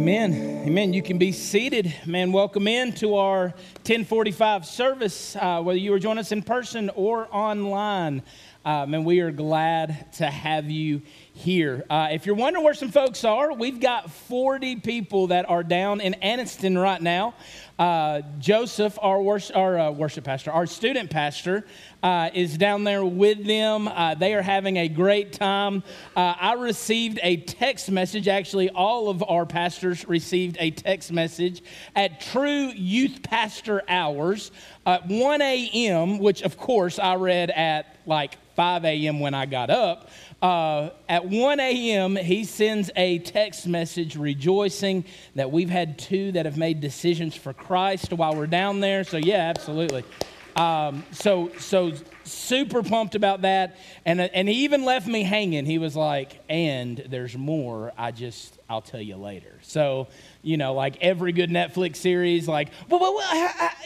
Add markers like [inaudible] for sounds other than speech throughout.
Amen. Amen. You can be seated. Man, welcome in to our 1045 service, uh, whether you are joining us in person or online. Uh, man, we are glad to have you here. Uh, if you're wondering where some folks are, we've got 40 people that are down in Anniston right now. Uh, Joseph, our, worship, our uh, worship pastor, our student pastor, uh, is down there with them. Uh, they are having a great time. Uh, I received a text message. Actually, all of our pastors received a text message at True Youth Pastor Hours at 1 a.m., which of course I read at like 5 a.m. when I got up. Uh, at 1 a.m., he sends a text message rejoicing that we've had two that have made decisions for Christ while we're down there. So, yeah, absolutely. Um, so, so super pumped about that. And, and he even left me hanging. He was like, and there's more. I just, I'll tell you later. So, you know, like every good Netflix series, like, well, well,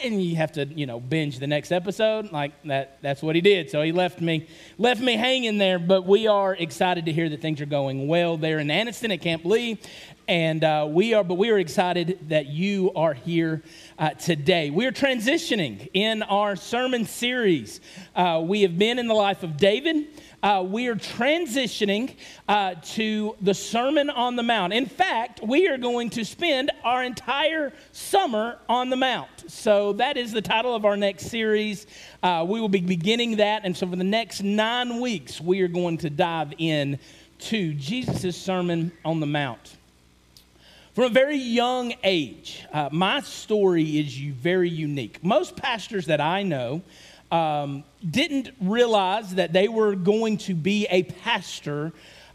and you have to, you know, binge the next episode. Like that, that's what he did. So he left me, left me hanging there. But we are excited to hear that things are going well there in Anniston at Camp Lee, and uh, we are. But we are excited that you are here uh, today. We are transitioning in our sermon series. Uh, we have been in the life of David uh, we are transitioning uh, to the Sermon on the Mount. In fact, we are going to spend our entire summer on the Mount. So that is the title of our next series. Uh, we will be beginning that. And so for the next nine weeks, we are going to dive in to Jesus' Sermon on the Mount. From a very young age, uh, my story is very unique. Most pastors that I know, um, didn't realize that they were going to be a pastor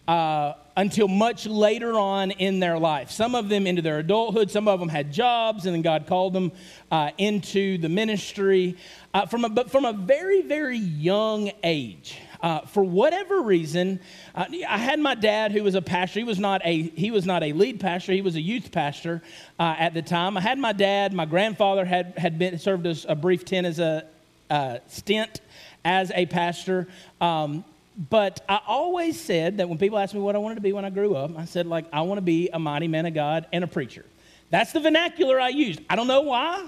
uh, until much later on in their life. Some of them into their adulthood, some of them had jobs, and then God called them uh, into the ministry. Uh, from a, but from a very, very young age, uh, for whatever reason, uh, I had my dad who was a pastor. He was not a he was not a lead pastor. He was a youth pastor uh, at the time. I had my dad. My grandfather had had been served as a brief ten as a uh, stint as a pastor. Um, but I always said that when people ask me what I wanted to be when I grew up, I said, like, I want to be a mighty man of God and a preacher. That's the vernacular I used. I don't know why.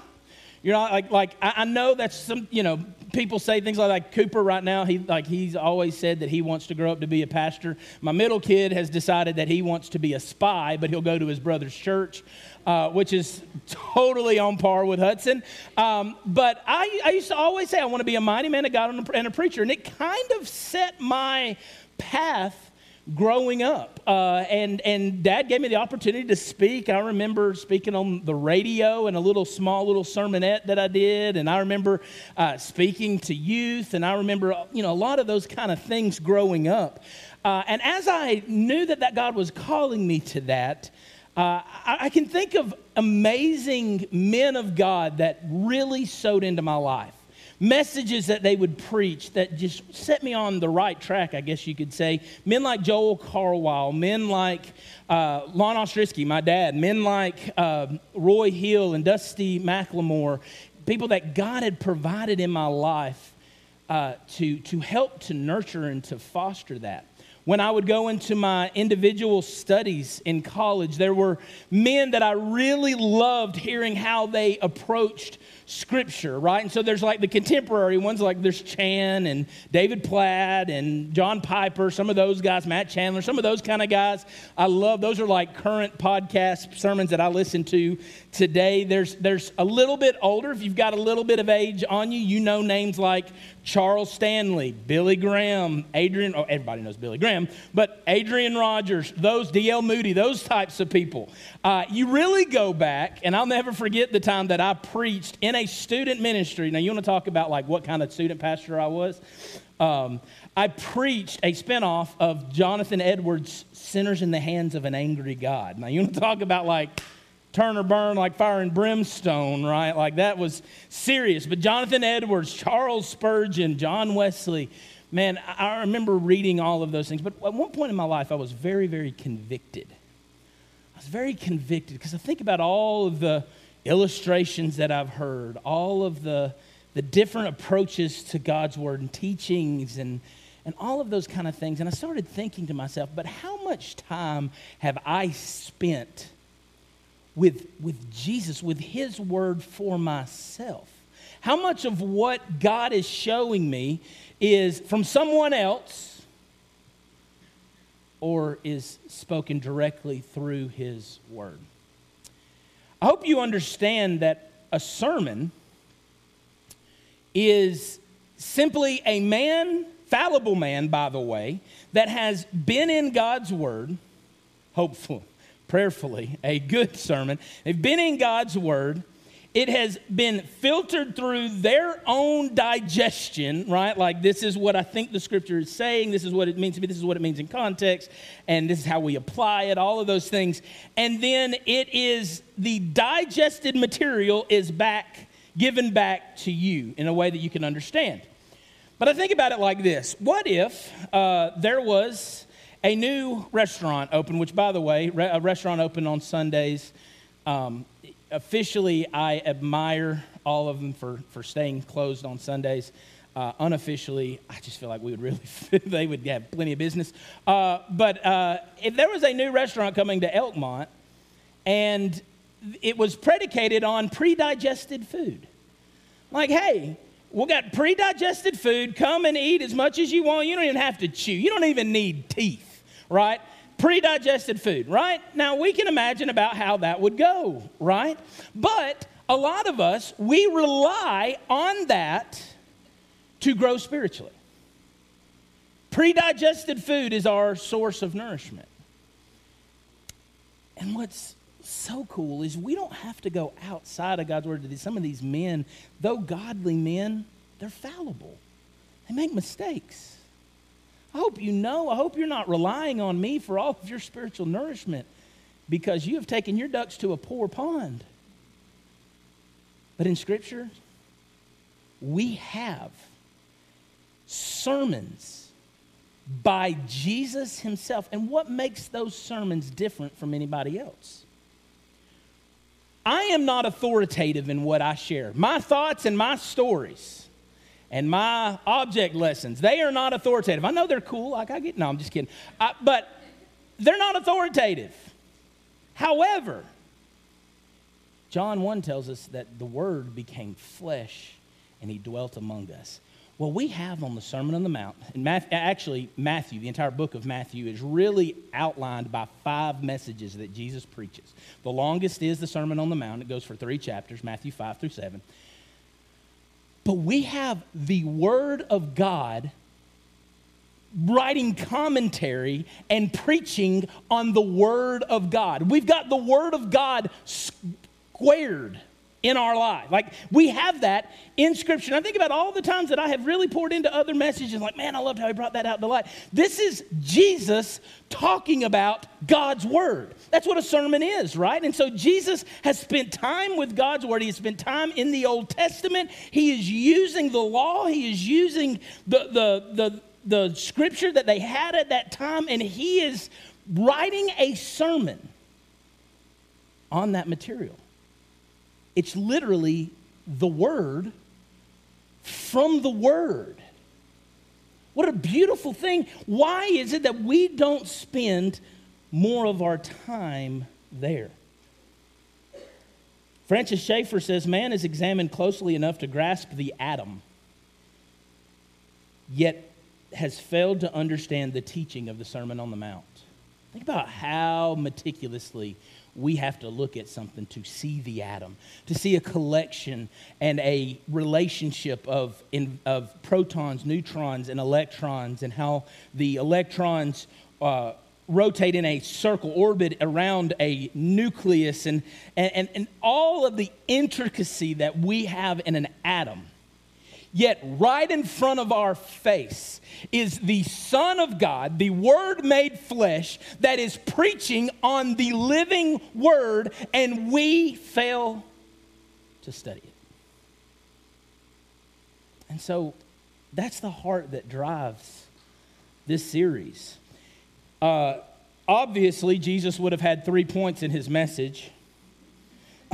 You know, like, like I, I know that's some, you know, people say things like, like Cooper right now, he, like he's always said that he wants to grow up to be a pastor. My middle kid has decided that he wants to be a spy, but he'll go to his brother's church uh, which is totally on par with Hudson. Um, but I, I, used to always say, I want to be a mighty man of God and a, preacher. And it kind of set my path growing up. Uh, and, and dad gave me the opportunity to speak. I remember speaking on the radio and a little small little sermonette that I did. And I remember uh, speaking to youth. And I remember, you know, a lot of those kind of things growing up. Uh, and as I knew that, that God was calling me to that, uh, I, I can think of amazing men of God that really sowed into my life messages that they would preach that just set me on the right track, I guess you could say. Men like Joel Carwile, men like uh, Lon Ostrisky, my dad, men like uh, Roy Hill and Dusty McLemore, people that God had provided in my life uh, to, to help to nurture and to foster that. When I would go into my individual studies in college, there were men that I really loved hearing how they approached scripture, right? And so there's like the contemporary ones, like there's Chan and David Platt and John Piper, some of those guys, Matt Chandler, some of those kind of guys. I love those are like current podcast sermons that I listen to today. There's there's a little bit older. If you've got a little bit of age on you, you know names like Charles Stanley, Billy Graham, Adrian, oh, everybody knows Billy Graham, but Adrian Rogers, those, D.L. Moody, those types of people. Uh, you really go back, and I'll never forget the time that I preached in a student ministry. Now, you want to talk about like what kind of student pastor I was? Um, I preached a spinoff of Jonathan Edwards' Sinners in the Hands of an Angry God. Now, you want to talk about like turn or burn like fire and brimstone, right? Like that was serious. But Jonathan Edwards, Charles Spurgeon, John Wesley, man, I remember reading all of those things. But at one point in my life, I was very, very convicted. I was very convicted because I think about all of the illustrations that I've heard, all of the, the different approaches to God's word and teachings and, and all of those kind of things. And I started thinking to myself, but how much time have I spent with, with Jesus, with His word for myself? How much of what God is showing me is from someone else or is spoken directly through His word? I hope you understand that a sermon is simply a man, fallible man, by the way, that has been in God's word, hopefully, prayerfully, a good sermon. They've been in God's word. It has been filtered through their own digestion, right? Like, this is what I think the scripture is saying. This is what it means to me. This is what it means in context. And this is how we apply it, all of those things. And then it is the digested material is back, given back to you in a way that you can understand. But I think about it like this What if uh, there was a new restaurant open, which, by the way, a restaurant open on Sundays? Um, officially, I admire all of them for, for staying closed on Sundays. Uh, unofficially, I just feel like we would really, [laughs] they would have plenty of business. Uh, but uh, if there was a new restaurant coming to Elkmont and it was predicated on pre digested food, like, hey, we got pre digested food, come and eat as much as you want. You don't even have to chew, you don't even need teeth, right? pre digested food, right? Now we can imagine about how that would go, right? But a lot of us, we rely on that to grow spiritually. Pre digested food is our source of nourishment. And what's so cool is we don't have to go outside of God's word. To some of these men, though godly men, they're fallible, they make mistakes. I hope you know, I hope you're not relying on me for all of your spiritual nourishment because you have taken your ducks to a poor pond. But in Scripture, we have sermons by Jesus Himself. And what makes those sermons different from anybody else? I am not authoritative in what I share. My thoughts and my stories and my object lessons, they are not authoritative. I know they're cool, like I get, no, I'm just kidding. I, but they're not authoritative. However, John 1 tells us that the Word became flesh and he dwelt among us. Well, we have on the Sermon on the Mount, and Matthew, actually, Matthew, the entire book of Matthew, is really outlined by five messages that Jesus preaches. The longest is the Sermon on the Mount, it goes for three chapters, Matthew 5 through 7. But we have the Word of God writing commentary and preaching on the Word of God. We've got the Word of God squared in our life. Like we have that in Scripture. I think about all the times that I have really poured into other messages, like, man, I loved how he brought that out to light. This is Jesus talking about God's Word. That's what a sermon is, right? And so Jesus has spent time with God's Word. He has spent time in the Old Testament. He is using the law, he is using the, the, the, the scripture that they had at that time, and he is writing a sermon on that material. It's literally the Word from the Word. What a beautiful thing. Why is it that we don't spend more of our time there? Francis Schaeffer says man is examined closely enough to grasp the atom, yet has failed to understand the teaching of the Sermon on the Mount. Think about how meticulously we have to look at something to see the atom, to see a collection and a relationship of, in, of protons, neutrons, and electrons, and how the electrons uh, rotate in a circle orbit around a nucleus, and, and, and all of the intricacy that we have in an atom. Yet, right in front of our face is the Son of God, the Word made flesh, that is preaching on the living Word, and we fail to study it. And so, that's the heart that drives this series. Uh, obviously, Jesus would have had three points in his message.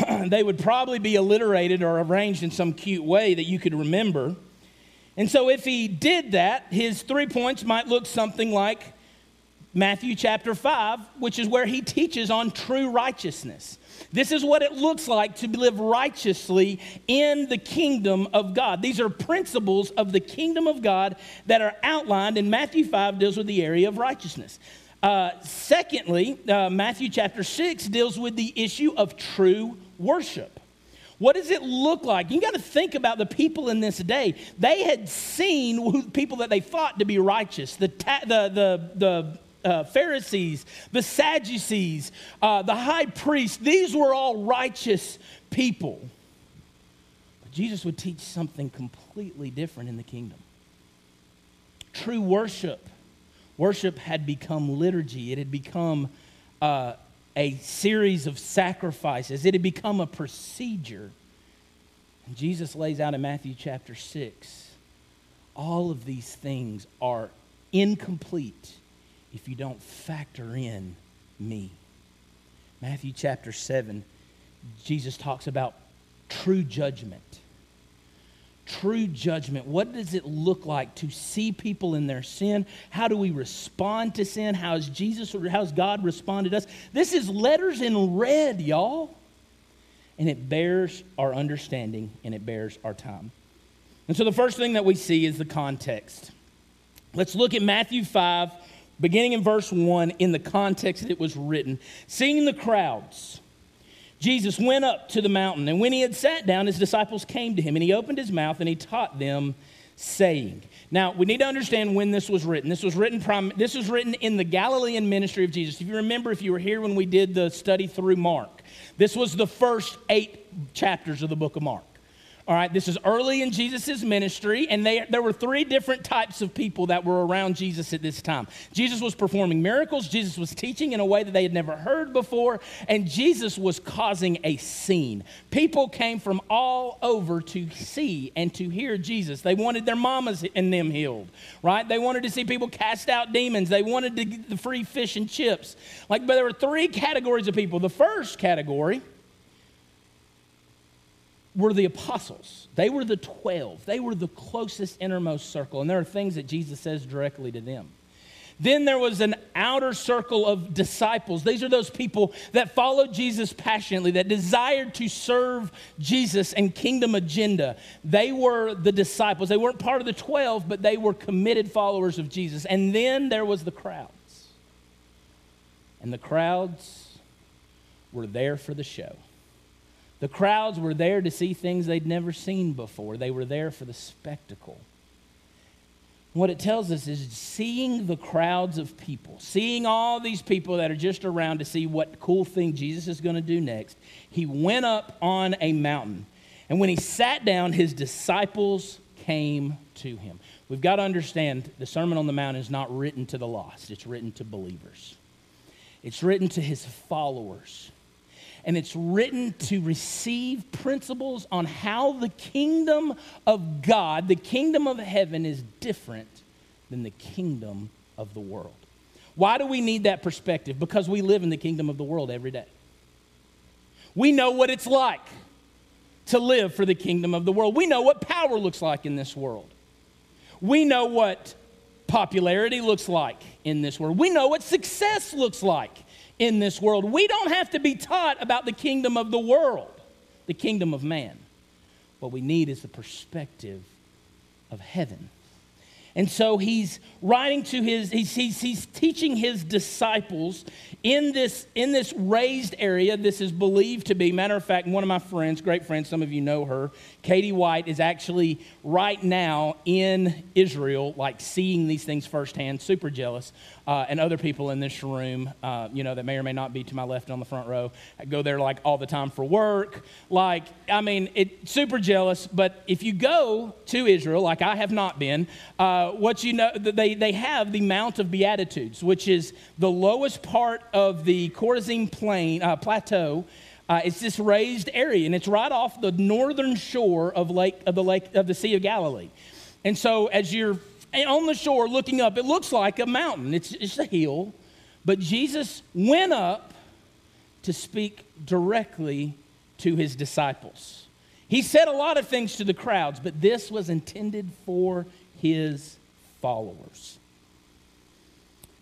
[clears throat] they would probably be alliterated or arranged in some cute way that you could remember. And so, if he did that, his three points might look something like Matthew chapter 5, which is where he teaches on true righteousness. This is what it looks like to live righteously in the kingdom of God. These are principles of the kingdom of God that are outlined in Matthew 5 deals with the area of righteousness. Uh, secondly, uh, Matthew chapter 6 deals with the issue of true worship. What does it look like? You got to think about the people in this day. They had seen people that they thought to be righteous, the, ta- the, the, the uh, Pharisees, the Sadducees, uh, the high priest, these were all righteous people. But Jesus would teach something completely different in the kingdom. True worship. Worship had become liturgy, it had become uh, a series of sacrifices, it had become a procedure. And Jesus lays out in Matthew chapter 6 all of these things are incomplete if you don't factor in me. Matthew chapter 7, Jesus talks about true judgment. True judgment. What does it look like to see people in their sin? How do we respond to sin? How has Jesus or how has God responded to us? This is letters in red, y'all. And it bears our understanding and it bears our time. And so the first thing that we see is the context. Let's look at Matthew 5, beginning in verse 1, in the context that it was written. Seeing the crowds, Jesus went up to the mountain, and when he had sat down, his disciples came to him, and he opened his mouth and he taught them, saying, now, we need to understand when this was written. This was written, prim- this was written in the Galilean ministry of Jesus. If you remember, if you were here when we did the study through Mark, this was the first eight chapters of the book of Mark. All right, this is early in Jesus' ministry, and they, there were three different types of people that were around Jesus at this time. Jesus was performing miracles, Jesus was teaching in a way that they had never heard before, and Jesus was causing a scene. People came from all over to see and to hear Jesus. They wanted their mamas and them healed, right? They wanted to see people cast out demons, they wanted to get the free fish and chips. Like, but there were three categories of people. The first category, were the apostles. They were the 12. They were the closest innermost circle. And there are things that Jesus says directly to them. Then there was an outer circle of disciples. These are those people that followed Jesus passionately, that desired to serve Jesus and kingdom agenda. They were the disciples. They weren't part of the 12, but they were committed followers of Jesus. And then there was the crowds. And the crowds were there for the show. The crowds were there to see things they'd never seen before, they were there for the spectacle. What it tells us is seeing the crowds of people, seeing all these people that are just around to see what cool thing Jesus is going to do next. He went up on a mountain. And when he sat down, his disciples came to him. We've got to understand the Sermon on the Mount is not written to the lost, it's written to believers, it's written to his followers and it's written to receive principles on how the kingdom of God, the kingdom of heaven, is different than the kingdom of the world. Why do we need that perspective? Because we live in the kingdom of the world every day. We know what it's like to live for the kingdom of the world. We know what power looks like in this world. We know what popularity looks like in this world. We know what success looks like in this world. We don't have to be taught about the kingdom of the world, the kingdom of man. What we need is the perspective of heaven. And so he's writing to his, he's, he's, he's, teaching his disciples in this, in this raised area. This is believed to be, matter of fact, one of my friends, great friend, some of you know her, Katie White, is actually right now in Israel, like seeing these things firsthand, super jealous uh, and other people in this room, uh, you know, that may or may not be to my left on the front row, I go there like all the time for work. Like, I mean, it super jealous. But if you go to Israel, like I have not been, uh, what you know, they they have the Mount of Beatitudes, which is the lowest part of the Chorazin plain uh, plateau. Uh, it's this raised area, and it's right off the northern shore of lake of the lake of the Sea of Galilee. And so, as you're on the shore looking up. It looks like a mountain, it's, it's a hill. But Jesus went up to speak directly to his disciples. He said a lot of things to the crowds, but this was intended for his followers.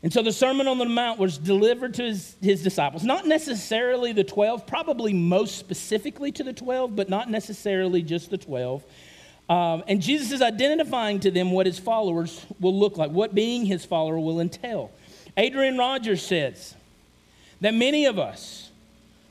And so the Sermon on the Mount was delivered to his, his disciples, not necessarily the 12, probably most specifically to the 12, but not necessarily just the 12. Um, and Jesus is identifying to them what his followers will look like, what being his follower will entail. Adrian Rogers says that many of us,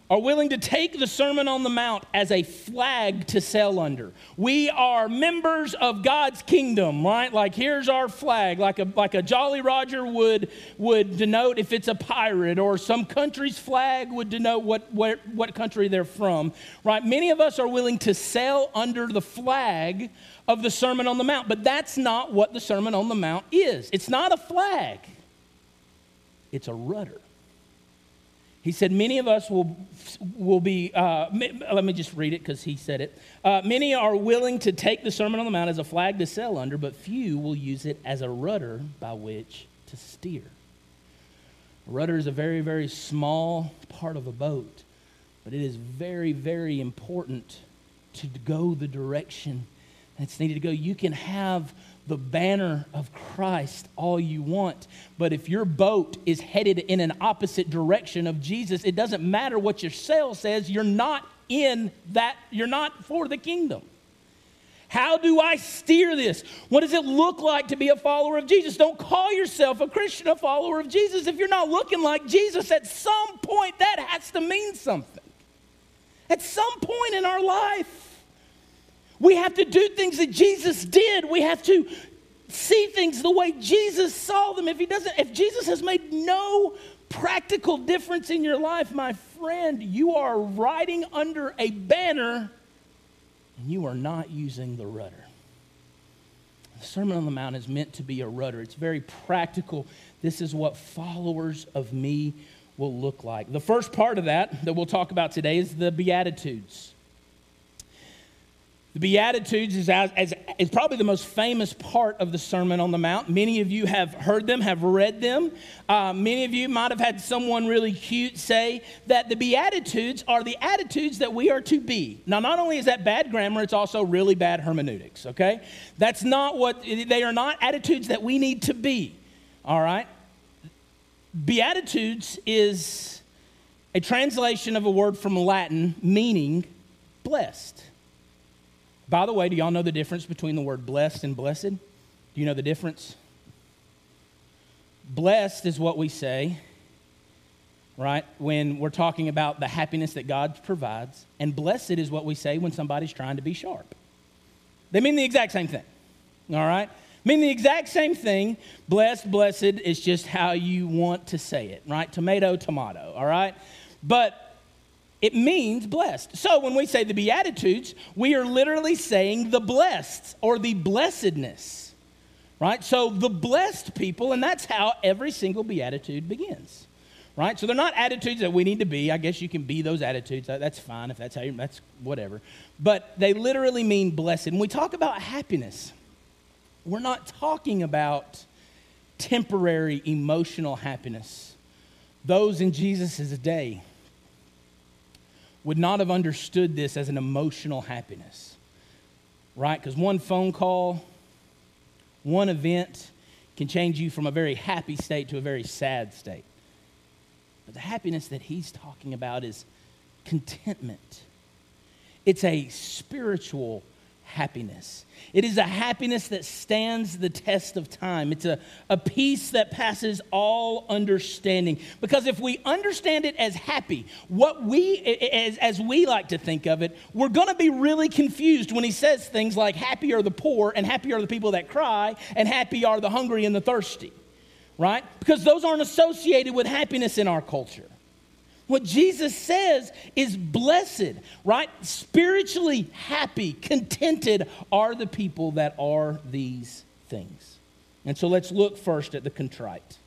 are willing to take the Sermon on the Mount as a flag to sail under. We are members of God's kingdom, right? Like here's our flag, like a, like a Jolly Roger would, would denote if it's a pirate, or some country's flag would denote what, what, what country they're from, right? Many of us are willing to sail under the flag of the Sermon on the Mount, but that's not what the Sermon on the Mount is. It's not a flag, it's a rudder. He said, Many of us will, will be, uh, let me just read it because he said it. Uh, many are willing to take the Sermon on the Mount as a flag to sail under, but few will use it as a rudder by which to steer. A rudder is a very, very small part of a boat, but it is very, very important to go the direction that's needed to go. You can have the banner of Christ all you want. But if your boat is headed in an opposite direction of Jesus, it doesn't matter what your sail says, you're not in that, you're not for the kingdom. How do I steer this? What does it look like to be a follower of Jesus? Don't call yourself a Christian, a follower of Jesus. If you're not looking like Jesus, at some point that has to mean something. At some point in our life. We have to do things that Jesus did. We have to see things the way Jesus saw them. If he doesn't, if Jesus has made no practical difference in your life, my friend, you are riding under a banner and you are not using the rudder. The Sermon on the Mount is meant to be a rudder. It's very practical. This is what followers of me will look like. The first part of that that we'll talk about today is the Beatitudes. The Beatitudes is, as, as, is probably the most famous part of the Sermon on the Mount. Many of you have heard them, have read them. Uh, many of you might have had someone really cute say that the Beatitudes are the attitudes that we are to be. Now, not only is that bad grammar, it's also really bad hermeneutics, okay? That's not what, they are not attitudes that we need to be, all right? Beatitudes is a translation of a word from Latin meaning blessed. By the way, do y'all know the difference between the word blessed and blessed? Do you know the difference? Blessed is what we say, right, when we're talking about the happiness that God provides, and blessed is what we say when somebody's trying to be sharp. They mean the exact same thing, all right? mean the exact same thing. Blessed, blessed is just how you want to say it, right? Tomato, tomato, all right? But it means blessed. So when we say the Beatitudes, we are literally saying the blessed or the blessedness, right? So the blessed people, and that's how every single Beatitude begins, right? So they're not attitudes that we need to be. I guess you can be those attitudes. That's fine if that's how you, that's whatever. But they literally mean blessed. When we talk about happiness, we're not talking about temporary emotional happiness. Those in Jesus' day would not have understood this as an emotional happiness, right? Because one phone call, one event can change you from a very happy state to a very sad state. But the happiness that he's talking about is contentment, it's a spiritual happiness. It is a happiness that stands the test of time. It's a, a peace that passes all understanding. Because if we understand it as happy, what we, as, as we like to think of it, we're going to be really confused when he says things like, happy are the poor, and happy are the people that cry, and happy are the hungry and the thirsty, right? Because those aren't associated with happiness in our culture. What Jesus says is blessed, right? Spiritually happy, contented are the people that are these things. And so let's look first at the contrite.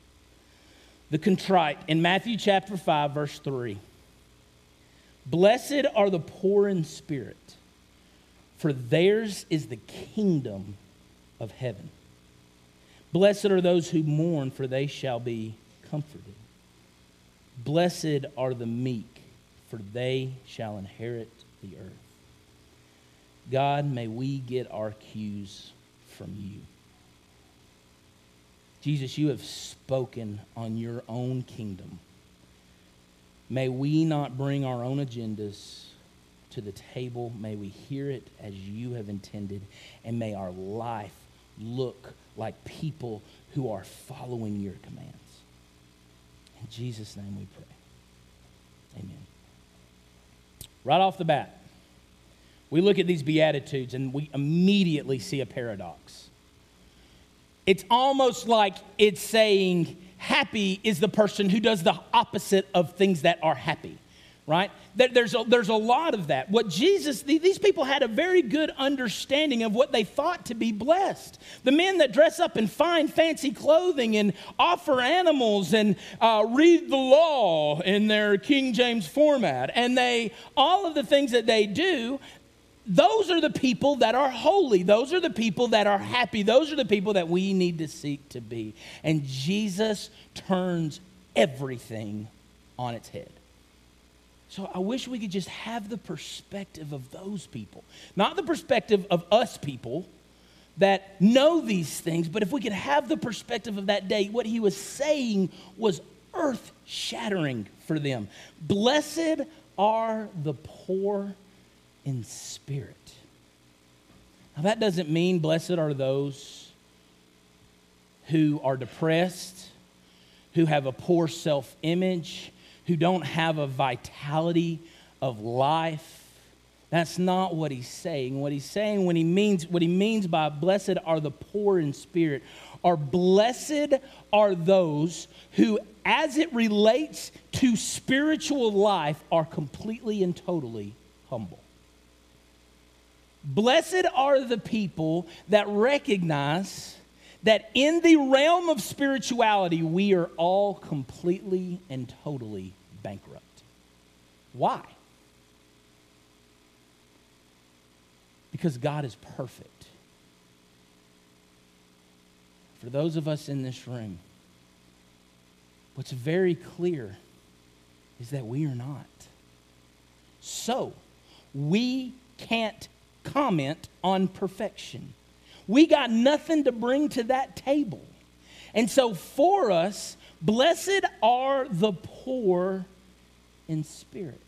The contrite in Matthew chapter 5, verse 3. Blessed are the poor in spirit, for theirs is the kingdom of heaven. Blessed are those who mourn, for they shall be comforted. Blessed are the meek, for they shall inherit the earth. God, may we get our cues from you. Jesus, you have spoken on your own kingdom. May we not bring our own agendas to the table. May we hear it as you have intended. And may our life look like people who are following your commands. In Jesus' name we pray. Amen. Right off the bat, we look at these Beatitudes and we immediately see a paradox. It's almost like it's saying, happy is the person who does the opposite of things that are happy, right? There's a, there's a lot of that. What Jesus, these people had a very good understanding of what they thought to be blessed. The men that dress up in fine, fancy clothing and offer animals and uh, read the law in their King James format, and they, all of the things that they do, those are the people that are holy. Those are the people that are happy. Those are the people that we need to seek to be. And Jesus turns everything on its head. So I wish we could just have the perspective of those people, not the perspective of us people that know these things, but if we could have the perspective of that day, what he was saying was earth shattering for them. Blessed are the poor in spirit. Now, that doesn't mean blessed are those who are depressed, who have a poor self image, who don't have a vitality of life. That's not what he's saying. What he's saying when he means what he means by blessed are the poor in spirit are blessed are those who as it relates to spiritual life are completely and totally humble. Blessed are the people that recognize that in the realm of spirituality, we are all completely and totally bankrupt. Why? Because God is perfect. For those of us in this room, what's very clear is that we are not. So, we can't comment on perfection. We got nothing to bring to that table. And so for us, blessed are the poor in spirit.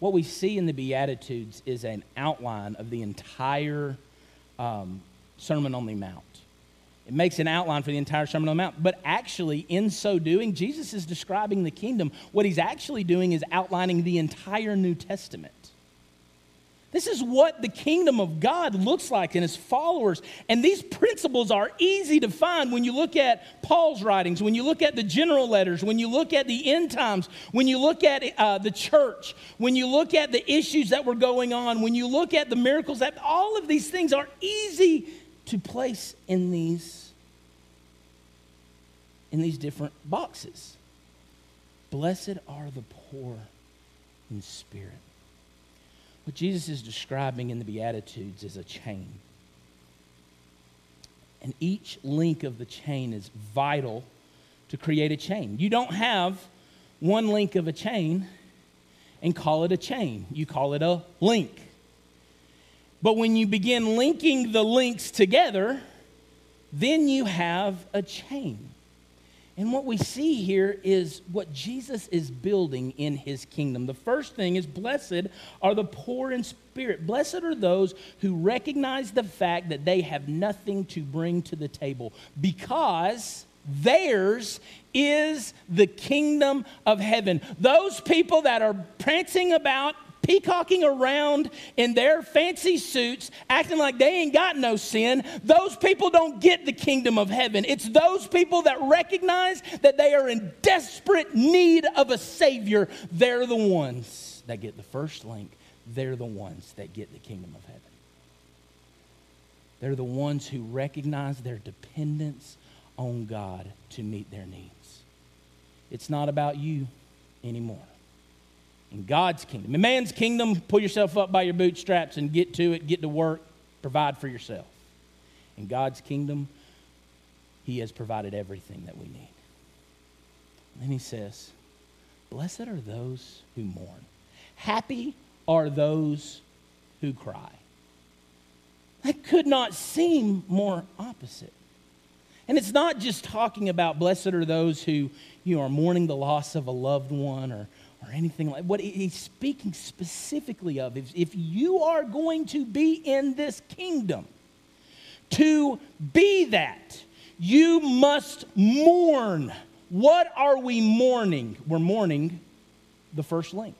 What we see in the Beatitudes is an outline of the entire um, Sermon on the Mount. It makes an outline for the entire Sermon on the Mount. But actually, in so doing, Jesus is describing the kingdom. What he's actually doing is outlining the entire New Testament. This is what the kingdom of God looks like in his followers. And these principles are easy to find when you look at Paul's writings, when you look at the general letters, when you look at the end times, when you look at uh, the church, when you look at the issues that were going on, when you look at the miracles, that all of these things are easy to place in these in these different boxes. Blessed are the poor in spirit. What Jesus is describing in the Beatitudes is a chain. And each link of the chain is vital to create a chain. You don't have one link of a chain and call it a chain, you call it a link. But when you begin linking the links together, then you have a chain. And what we see here is what Jesus is building in his kingdom. The first thing is blessed are the poor in spirit. Blessed are those who recognize the fact that they have nothing to bring to the table because theirs is the kingdom of heaven. Those people that are prancing about peacocking around in their fancy suits, acting like they ain't got no sin, those people don't get the kingdom of heaven. It's those people that recognize that they are in desperate need of a Savior. They're the ones that get the first link. They're the ones that get the kingdom of heaven. They're the ones who recognize their dependence on God to meet their needs. It's not about you anymore in God's kingdom. In man's kingdom, pull yourself up by your bootstraps and get to it, get to work, provide for yourself. In God's kingdom, He has provided everything that we need. And then He says, Blessed are those who mourn, happy are those who cry. That could not seem more opposite. And it's not just talking about blessed are those who you know, are mourning the loss of a loved one or, or anything like what he's speaking specifically of. If, if you are going to be in this kingdom, to be that, you must mourn. What are we mourning? We're mourning the first link.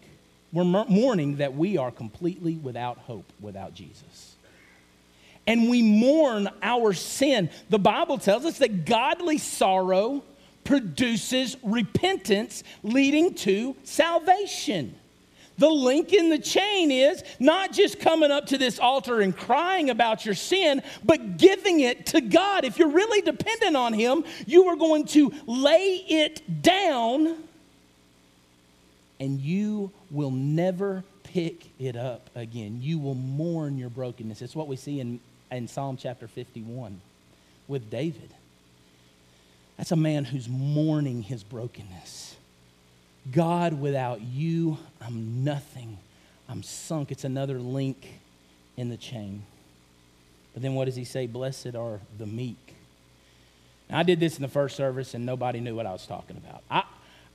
We're mourning that we are completely without hope without Jesus. And we mourn our sin. The Bible tells us that godly sorrow produces repentance leading to salvation. The link in the chain is not just coming up to this altar and crying about your sin, but giving it to God. If you're really dependent on Him, you are going to lay it down and you will never pick it up again. You will mourn your brokenness. It's what we see in, in Psalm chapter 51 with David. That's a man who's mourning his brokenness. God, without you, I'm nothing. I'm sunk. It's another link in the chain. But then what does he say? Blessed are the meek. Now, I did this in the first service and nobody knew what I was talking about. I,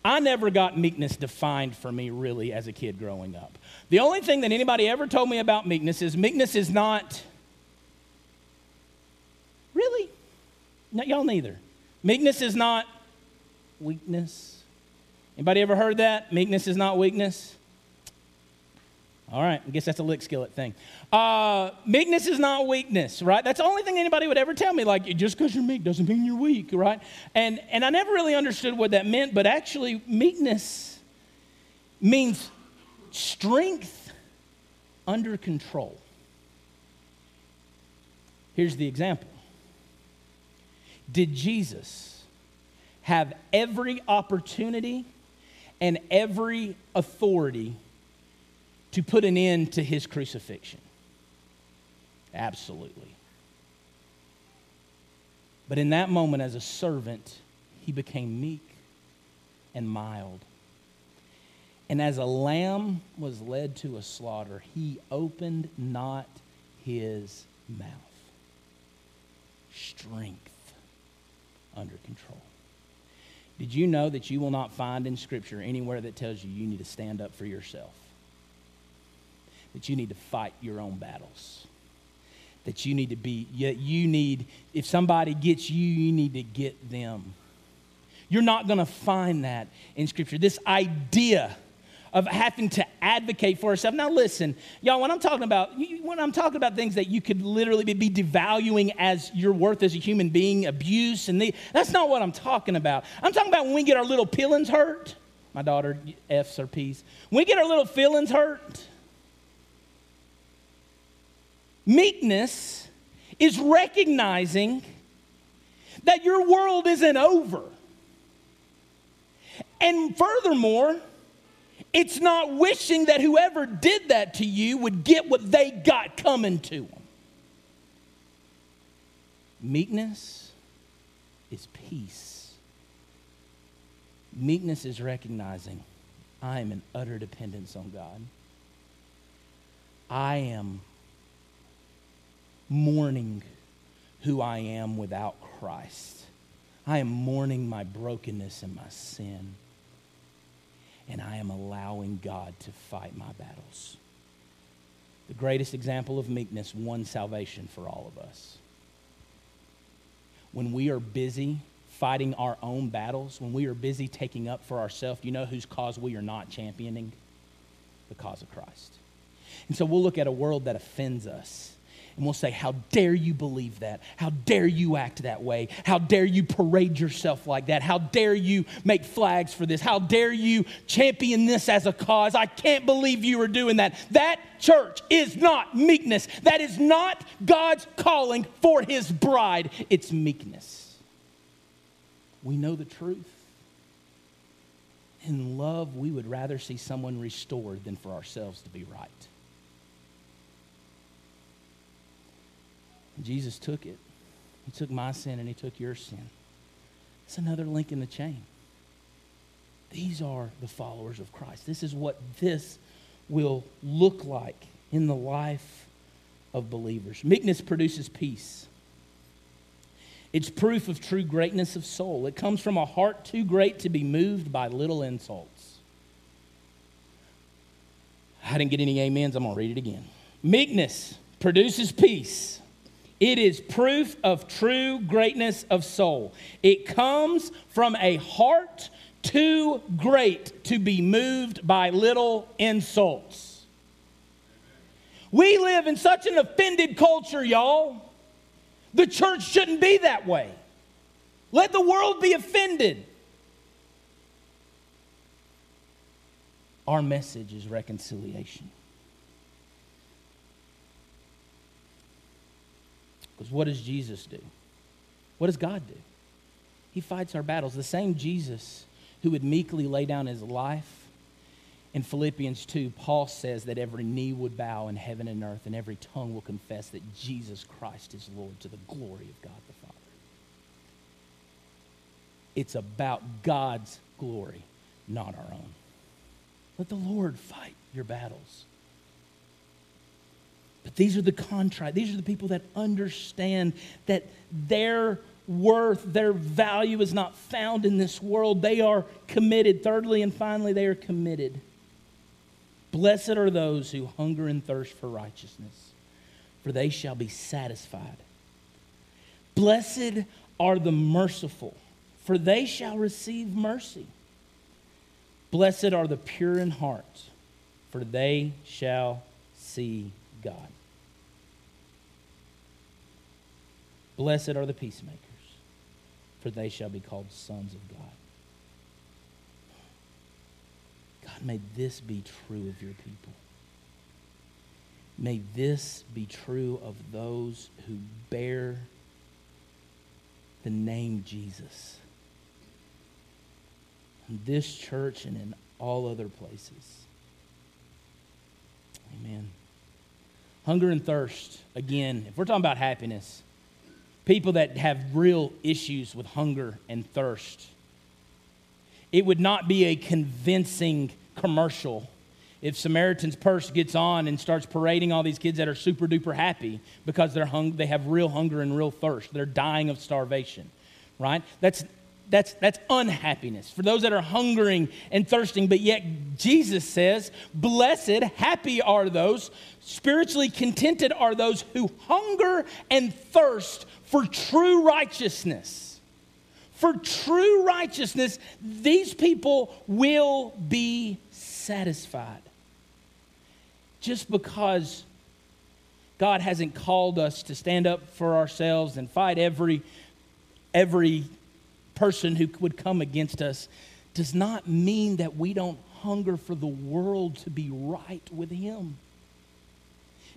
I never got meekness defined for me really as a kid growing up. The only thing that anybody ever told me about meekness is meekness is not. Really? No, y'all neither. Meekness is not weakness. Anybody ever heard that? Meekness is not weakness. All right, I guess that's a lick skillet thing. Uh, meekness is not weakness, right? That's the only thing anybody would ever tell me. Like, just because you're meek doesn't mean you're weak, right? And, and I never really understood what that meant, but actually, meekness means strength under control. Here's the example Did Jesus have every opportunity and every authority to put an end to his crucifixion? Absolutely. But in that moment, as a servant, he became meek and mild. And as a lamb was led to a slaughter, he opened not his mouth. Strength under control. Did you know that you will not find in Scripture anywhere that tells you you need to stand up for yourself? That you need to fight your own battles? That you need to be, yet you need, if somebody gets you, you need to get them. You're not going to find that in Scripture. This idea of having to advocate for yourself. Now, listen, y'all, when I'm talking about when I'm talking about things that you could literally be devaluing as your worth as a human being, abuse, and the, that's not what I'm talking about. I'm talking about when we get our little feelings hurt. My daughter F's or P's. When we get our little feelings hurt, meekness is recognizing that your world isn't over. And furthermore, it's not wishing that whoever did that to you would get what they got coming to them. Meekness is peace. Meekness is recognizing I am in utter dependence on God. I am mourning who I am without Christ. I am mourning my brokenness and my sin and I am allowing God to fight my battles. The greatest example of meekness won salvation for all of us. When we are busy fighting our own battles, when we are busy taking up for ourselves, you know whose cause we are not championing? The cause of Christ. And so we'll look at a world that offends us and we'll say, How dare you believe that? How dare you act that way? How dare you parade yourself like that? How dare you make flags for this? How dare you champion this as a cause? I can't believe you are doing that. That church is not meekness. That is not God's calling for his bride, it's meekness. We know the truth. In love, we would rather see someone restored than for ourselves to be right. Jesus took it. He took my sin and he took your sin. It's another link in the chain. These are the followers of Christ. This is what this will look like in the life of believers. Meekness produces peace. It's proof of true greatness of soul. It comes from a heart too great to be moved by little insults. I didn't get any amens. I'm going to read it again. Meekness produces peace. It is proof of true greatness of soul. It comes from a heart too great to be moved by little insults. We live in such an offended culture, y'all. The church shouldn't be that way. Let the world be offended. Our message is reconciliation. Because what does Jesus do? What does God do? He fights our battles. The same Jesus who would meekly lay down his life. In Philippians 2, Paul says that every knee would bow in heaven and earth, and every tongue will confess that Jesus Christ is Lord to the glory of God the Father. It's about God's glory, not our own. Let the Lord fight your battles. But these are the contrite. These are the people that understand that their worth, their value is not found in this world. They are committed. Thirdly and finally, they are committed. Blessed are those who hunger and thirst for righteousness, for they shall be satisfied. Blessed are the merciful, for they shall receive mercy. Blessed are the pure in heart, for they shall see God. Blessed are the peacemakers, for they shall be called sons of God. God, may this be true of your people. May this be true of those who bear the name Jesus. In this church and in all other places. Amen. Hunger and thirst, again, if we're talking about happiness, people that have real issues with hunger and thirst. It would not be a convincing commercial if Samaritan's Purse gets on and starts parading all these kids that are super duper happy because they're hung, they have real hunger and real thirst. They're dying of starvation, right? That's, that's, that's unhappiness for those that are hungering and thirsting. But yet, Jesus says, Blessed, happy are those, spiritually contented are those who hunger and thirst for true righteousness. For true righteousness, these people will be satisfied. Just because God hasn't called us to stand up for ourselves and fight every, every person who would come against us does not mean that we don't hunger for the world to be right with Him.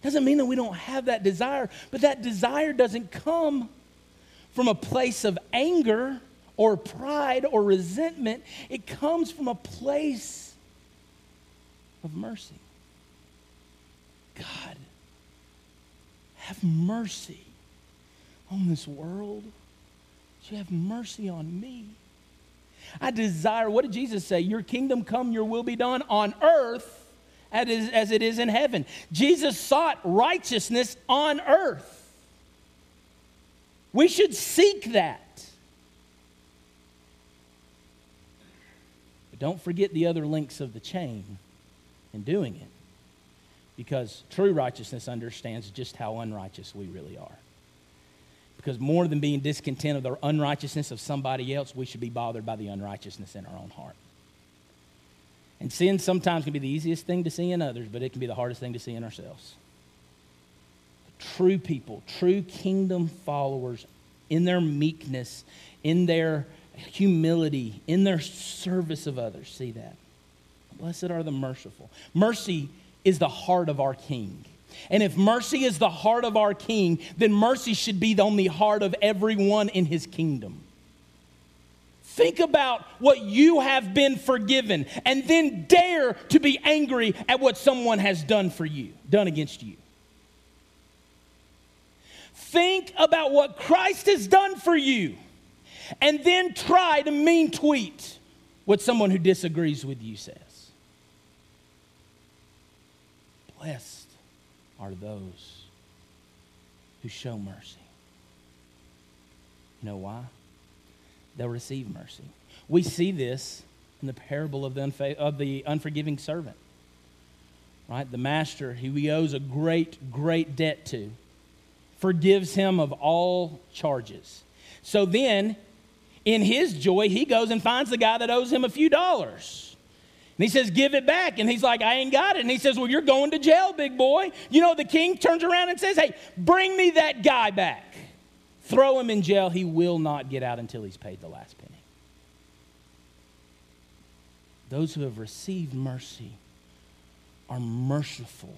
Doesn't mean that we don't have that desire, but that desire doesn't come from a place of anger or pride or resentment. It comes from a place of mercy. God, have mercy on this world. You have mercy on me. I desire, what did Jesus say? Your kingdom come, your will be done on earth as it is in heaven. Jesus sought righteousness on earth. We should seek that. But don't forget the other links of the chain in doing it. Because true righteousness understands just how unrighteous we really are. Because more than being discontent of the unrighteousness of somebody else, we should be bothered by the unrighteousness in our own heart. And sin sometimes can be the easiest thing to see in others, but it can be the hardest thing to see in ourselves. True people, true kingdom followers, in their meekness, in their humility, in their service of others, see that. Blessed are the merciful. Mercy is the heart of our King. And if mercy is the heart of our King, then mercy should be on the heart of everyone in his kingdom. Think about what you have been forgiven and then dare to be angry at what someone has done for you, done against you. Think about what Christ has done for you and then try to mean tweet what someone who disagrees with you says. Blessed are those who show mercy. You know why? They'll receive mercy. We see this in the parable of the, unfa- of the unforgiving servant. Right? The master who he owes a great, great debt to forgives him of all charges. So then, in his joy, he goes and finds the guy that owes him a few dollars. And he says, Give it back. And he's like, I ain't got it. And he says, Well, you're going to jail, big boy. You know, the king turns around and says, Hey, bring me that guy back. Throw him in jail. He will not get out until he's paid the last penny. Those who have received mercy are merciful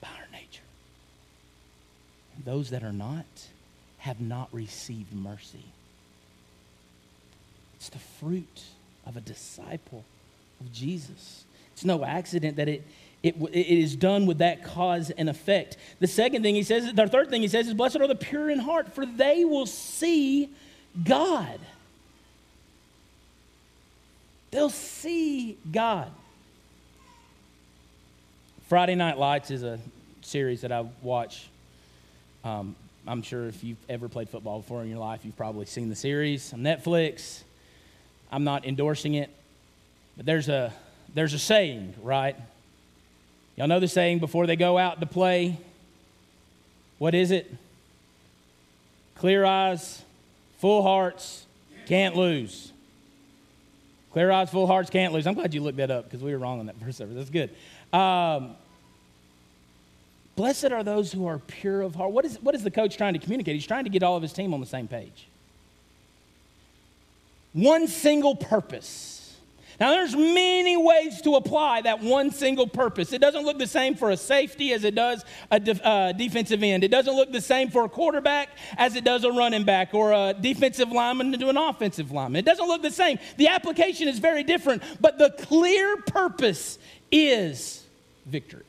by our nature. And those that are not have not received mercy. It's the fruit of a disciple of Jesus. It's no accident that it, it, it is done with that cause and effect. The second thing he says, the third thing he says is, Blessed are the pure in heart, for they will see God. They'll see God. Friday Night Lights is a series that I watch. Um, I'm sure if you've ever played football before in your life, you've probably seen the series on Netflix. I'm not endorsing it, but there's a there's a saying, right? Y'all know the saying before they go out to play? What is it? Clear eyes, full hearts, can't lose. Clear eyes, full hearts, can't lose. I'm glad you looked that up because we were wrong on that [laughs] verse. That's good. Um, blessed are those who are pure of heart. What is, what is the coach trying to communicate? He's trying to get all of his team on the same page. One single purpose now, there's many ways to apply that one single purpose. It doesn't look the same for a safety as it does a de- uh, defensive end. It doesn't look the same for a quarterback as it does a running back or a defensive lineman to an offensive lineman. It doesn't look the same. The application is very different, but the clear purpose is victory.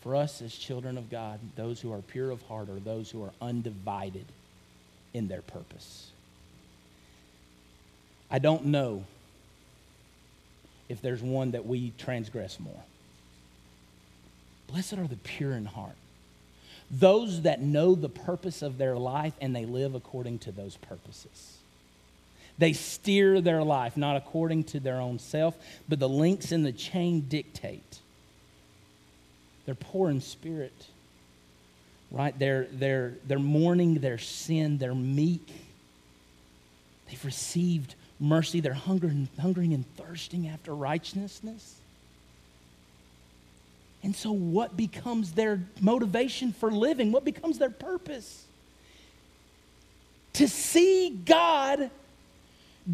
For us as children of God, those who are pure of heart are those who are undivided in their purpose. I don't know if there's one that we transgress more. Blessed are the pure in heart, those that know the purpose of their life and they live according to those purposes. They steer their life not according to their own self, but the links in the chain dictate. They're poor in spirit, right? They're, they're, they're mourning their sin, they're meek. They've received mercy. They're hungering, hungering and thirsting after righteousness. And so, what becomes their motivation for living? What becomes their purpose? To see God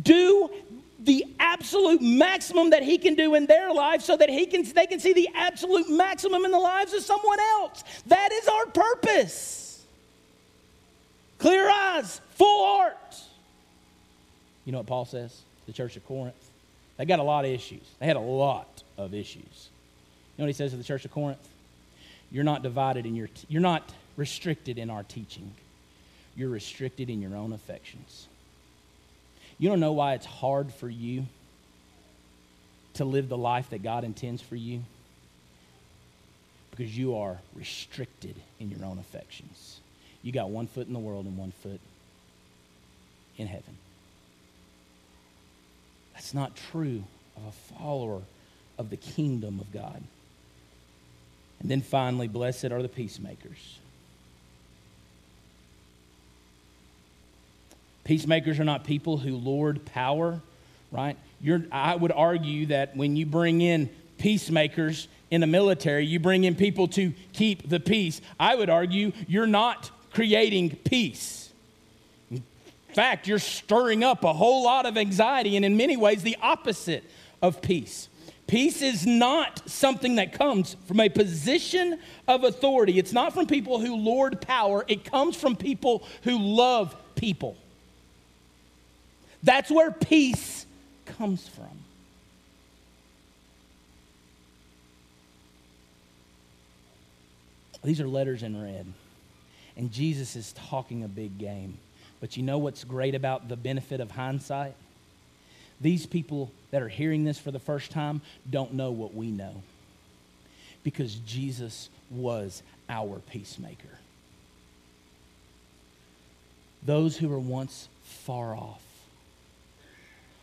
do the absolute maximum that he can do in their life so that he can, they can see the absolute maximum in the lives of someone else. That is our purpose. Clear eyes, full heart. You know what Paul says the church of Corinth? They got a lot of issues. They had a lot of issues. You know what he says to the church of Corinth? You're not divided in your, t- you're not restricted in our teaching. You're restricted in your own affections. You don't know why it's hard for you to live the life that God intends for you? Because you are restricted in your own affections. You got one foot in the world and one foot in heaven. That's not true of a follower of the kingdom of God. And then finally, blessed are the peacemakers. Peacemakers are not people who lord power, right? You're, I would argue that when you bring in peacemakers in the military, you bring in people to keep the peace. I would argue you're not creating peace fact, you're stirring up a whole lot of anxiety, and in many ways, the opposite of peace. Peace is not something that comes from a position of authority. It's not from people who lord power, it comes from people who love people. That's where peace comes from. These are letters in red. And Jesus is talking a big game. But you know what's great about the benefit of hindsight? These people that are hearing this for the first time don't know what we know because Jesus was our peacemaker. those who were once far off,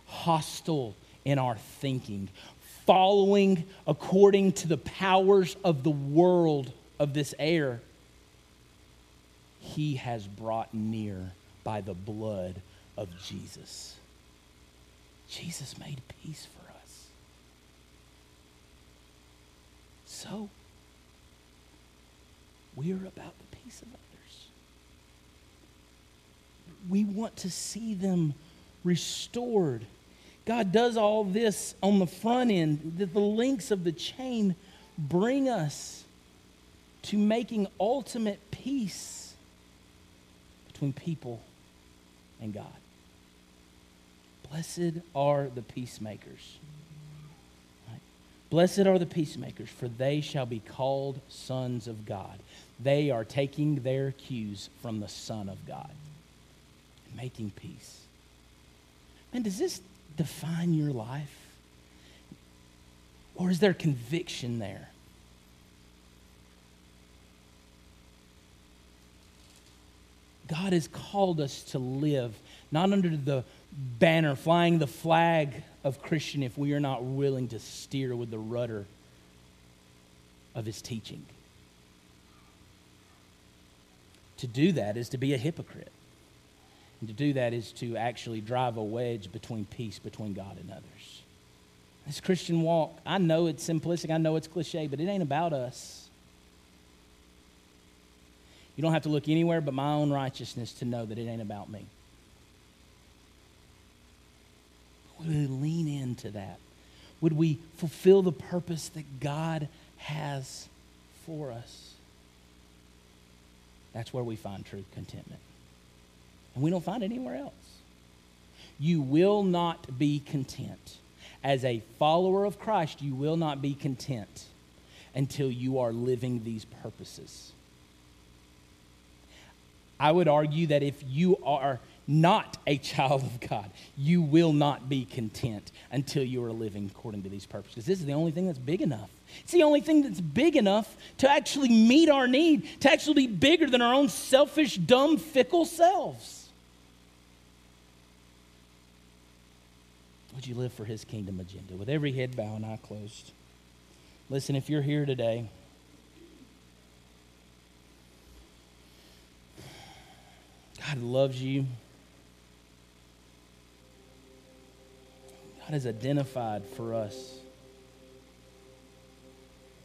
hostile in our thinking, following according to the powers of the world of this air, he has brought near by the blood of Jesus. Jesus made peace for us. So, we are about the peace of others. We want to see them restored. God does all this on the front end, that the links of the chain bring us to making ultimate peace between people and God. Blessed are the peacemakers. Right? Blessed are the peacemakers, for they shall be called sons of God. They are taking their cues from the Son of God and making peace. And does this define your life? Or is there conviction there? God has called us to live not under the banner, flying the flag of Christian if we are not willing to steer with the rudder of his teaching. To do that is to be a hypocrite. And to do that is to actually drive a wedge between peace between God and others. This Christian walk, I know it's simplistic, I know it's cliche, but it ain't about us. You don't have to look anywhere but my own righteousness to know that it ain't about me. Would we lean into that? Would we fulfill the purpose that God has for us? That's where we find true contentment. And we don't find it anywhere else. You will not be content. As a follower of Christ, you will not be content until you are living these purposes. I would argue that if you are not a [laughs] child of God, you will not be content until you are living according to these purposes. This is the only thing that's big enough. It's the only thing that's big enough to actually meet our need, to actually be bigger than our own selfish, dumb, fickle selves. Would you live for his kingdom agenda? With every head bowed and eye closed. Listen, if you're here today, God loves you. God has identified for us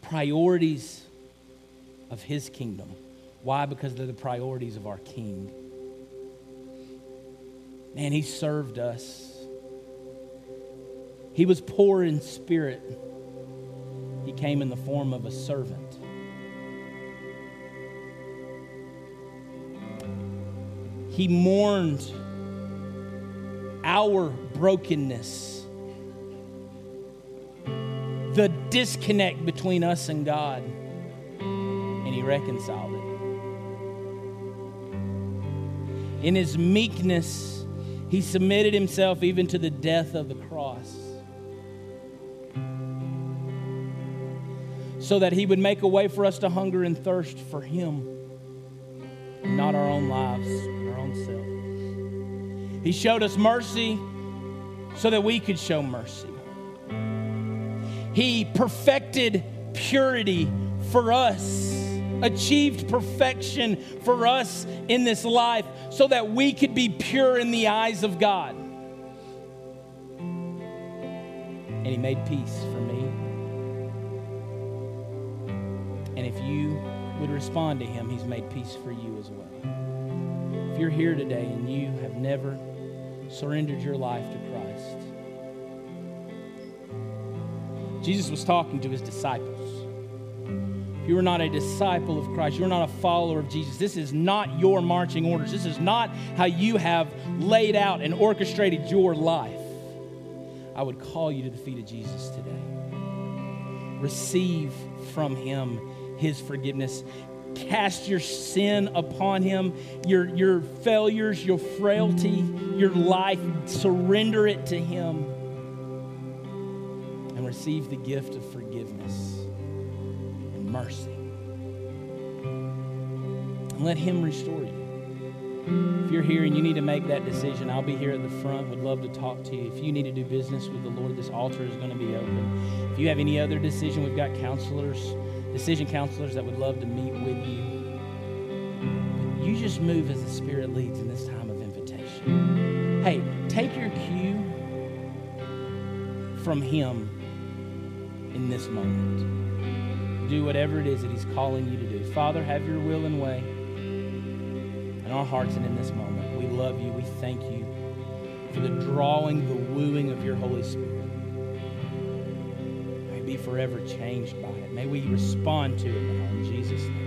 priorities of His kingdom. Why? Because they're the priorities of our King. Man, He served us. He was poor in spirit. He came in the form of a servant. He mourned our brokenness, the disconnect between us and God, and He reconciled it. In His meekness, He submitted Himself even to the death of the cross. So that He would make a way for us to hunger and thirst for Him, not our own lives. He showed us mercy so that we could show mercy. He perfected purity for us, achieved perfection for us in this life so that we could be pure in the eyes of God. And He made peace for me. And if you would respond to Him, He's made peace for you as well. If you're here today and you have never surrendered your life to Christ, Jesus was talking to his disciples. If you are not a disciple of Christ, you're not a follower of Jesus, this is not your marching orders. This is not how you have laid out and orchestrated your life. I would call you to the feet of Jesus today. Receive from him his forgiveness cast your sin upon him, your, your failures, your frailty, your life, surrender it to him, and receive the gift of forgiveness and mercy. And let him restore you. If you're here and you need to make that decision, I'll be here at the front. Would love to talk to you. If you need to do business with the Lord, this altar is going to be open. If you have any other decision, we've got counselors, decision counselors that would love to meet with you. You just move as the Spirit leads in this time of invitation. Hey, take your cue from Him in this moment. Do whatever it is that He's calling you to do. Father, have your will and way in our hearts and in this moment. We love you. We thank you for the drawing, the wooing of your Holy Spirit. May be forever changed by it. May we respond to it now in Jesus' name.